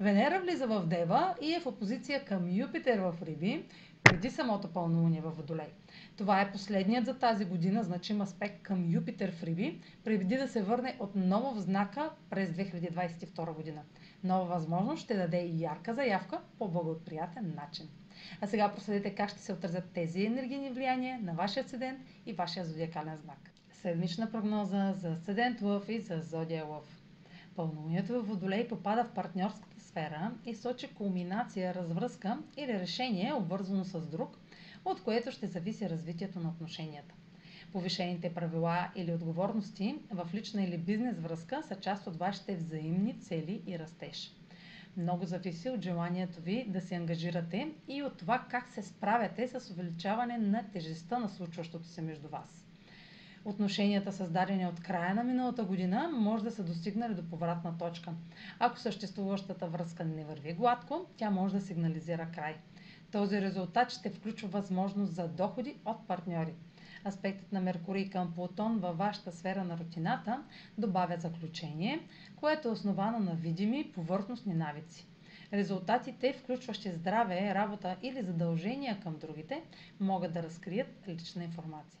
Венера влиза в Дева и е в опозиция към Юпитер в Риби, преди самото пълнолуние във Водолей. Това е последният за тази година значим аспект към Юпитер в Риби, преди да се върне отново в знака през 2022 година. Нова възможност ще даде и ярка заявка по благоприятен начин. А сега проследете как ще се отразят тези енергийни влияния на вашия седент и вашия зодиакален знак. Седмична прогноза за седент Лъв и за зодия Лъв. Пълнолунието в Водолей попада в партньорската сфера и сочи кулминация, развръзка или решение, обвързано с друг, от което ще зависи развитието на отношенията. Повишените правила или отговорности в лична или бизнес връзка са част от вашите взаимни цели и растеж. Много зависи от желанието ви да се ангажирате и от това как се справяте с увеличаване на тежестта на случващото се между вас. Отношенията, създадени от края на миналата година, може да са достигнали до повратна точка. Ако съществуващата връзка не върви гладко, тя може да сигнализира край. Този резултат ще включва възможност за доходи от партньори. Аспектът на Меркурий към Плутон във вашата сфера на рутината добавя заключение, което е основано на видими повърхностни навици. Резултатите, включващи здраве, работа или задължения към другите, могат да разкрият лична информация.